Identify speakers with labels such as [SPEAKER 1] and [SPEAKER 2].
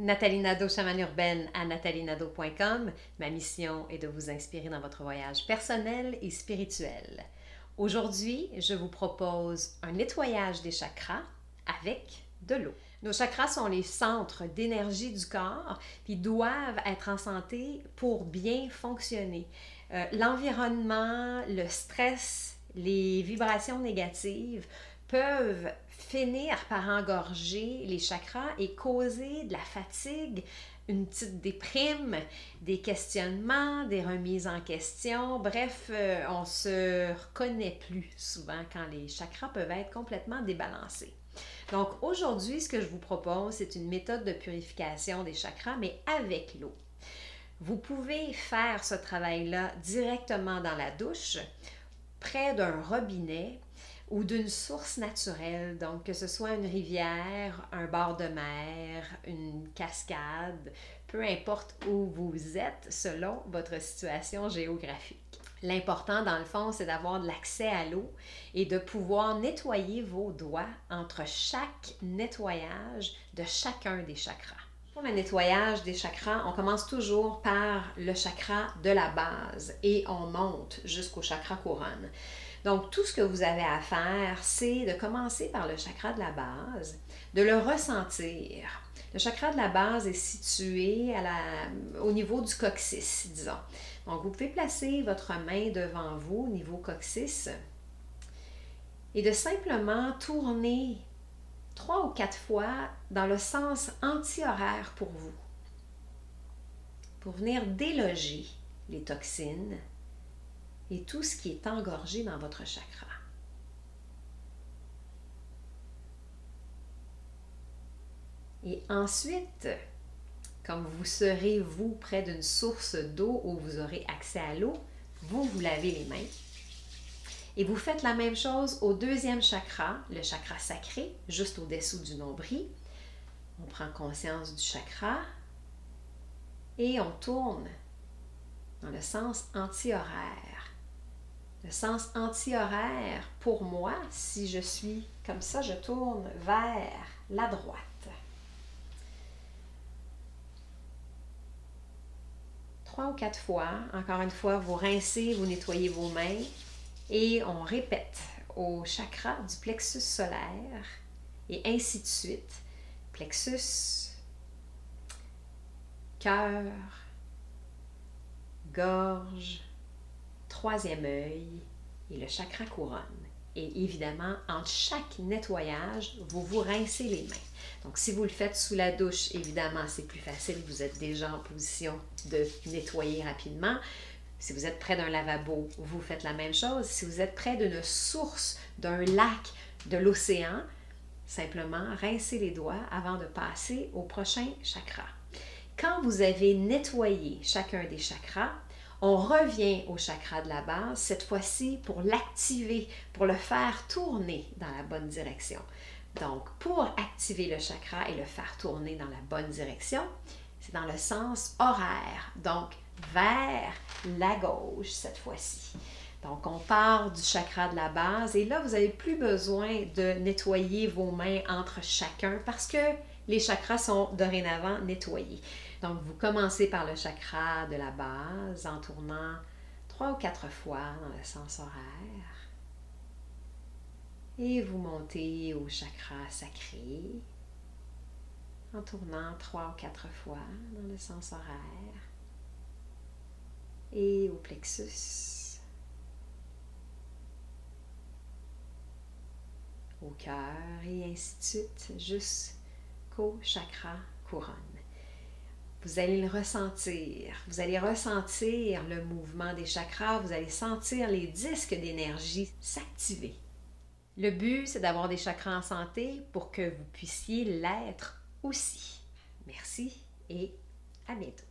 [SPEAKER 1] Nathalie Nadeau, chamane urbaine à nathalienado.com. Ma mission est de vous inspirer dans votre voyage personnel et spirituel. Aujourd'hui, je vous propose un nettoyage des chakras avec de l'eau. Nos chakras sont les centres d'énergie du corps, puis doivent être en santé pour bien fonctionner. Euh, l'environnement, le stress, les vibrations négatives peuvent finir par engorger les chakras et causer de la fatigue, une petite déprime, des questionnements, des remises en question. Bref, euh, on se reconnaît plus souvent quand les chakras peuvent être complètement débalancés. Donc aujourd'hui, ce que je vous propose, c'est une méthode de purification des chakras, mais avec l'eau. Vous pouvez faire ce travail-là directement dans la douche, près d'un robinet ou d'une source naturelle, donc que ce soit une rivière, un bord de mer, une cascade, peu importe où vous êtes selon votre situation géographique. L'important, dans le fond, c'est d'avoir de l'accès à l'eau et de pouvoir nettoyer vos doigts entre chaque nettoyage de chacun des chakras. Pour le nettoyage des chakras, on commence toujours par le chakra de la base et on monte jusqu'au chakra couronne. Donc, tout ce que vous avez à faire, c'est de commencer par le chakra de la base, de le ressentir. Le chakra de la base est situé au niveau du coccyx, disons. Donc, vous pouvez placer votre main devant vous au niveau coccyx et de simplement tourner trois ou quatre fois dans le sens anti-horaire pour vous, pour venir déloger les toxines et tout ce qui est engorgé dans votre chakra. Et ensuite, comme vous serez, vous, près d'une source d'eau où vous aurez accès à l'eau, vous vous lavez les mains. Et vous faites la même chose au deuxième chakra, le chakra sacré, juste au-dessous du nombril. On prend conscience du chakra et on tourne dans le sens anti-horaire. Le sens anti-horaire, pour moi, si je suis comme ça, je tourne vers la droite. Trois ou quatre fois, encore une fois, vous rincez, vous nettoyez vos mains et on répète au chakra du plexus solaire et ainsi de suite. Plexus, cœur, gorge, troisième œil et le chakra couronne. Et évidemment, entre chaque nettoyage, vous vous rincez les mains. Donc, si vous le faites sous la douche, évidemment, c'est plus facile. Vous êtes déjà en position de nettoyer rapidement. Si vous êtes près d'un lavabo, vous faites la même chose. Si vous êtes près d'une source, d'un lac, de l'océan, simplement rincez les doigts avant de passer au prochain chakra. Quand vous avez nettoyé chacun des chakras, on revient au chakra de la base, cette fois-ci pour l'activer, pour le faire tourner dans la bonne direction. Donc, pour activer le chakra et le faire tourner dans la bonne direction, c'est dans le sens horaire, donc vers la gauche cette fois-ci. Donc, on part du chakra de la base et là, vous n'avez plus besoin de nettoyer vos mains entre chacun parce que les chakras sont dorénavant nettoyés. Donc, vous commencez par le chakra de la base en tournant trois ou quatre fois dans le sens horaire. Et vous montez au chakra sacré en tournant trois ou quatre fois dans le sens horaire. Et au plexus. Au cœur et ainsi de suite jusqu'au chakra couronne. Vous allez le ressentir. Vous allez ressentir le mouvement des chakras. Vous allez sentir les disques d'énergie s'activer. Le but, c'est d'avoir des chakras en santé pour que vous puissiez l'être aussi. Merci et à bientôt.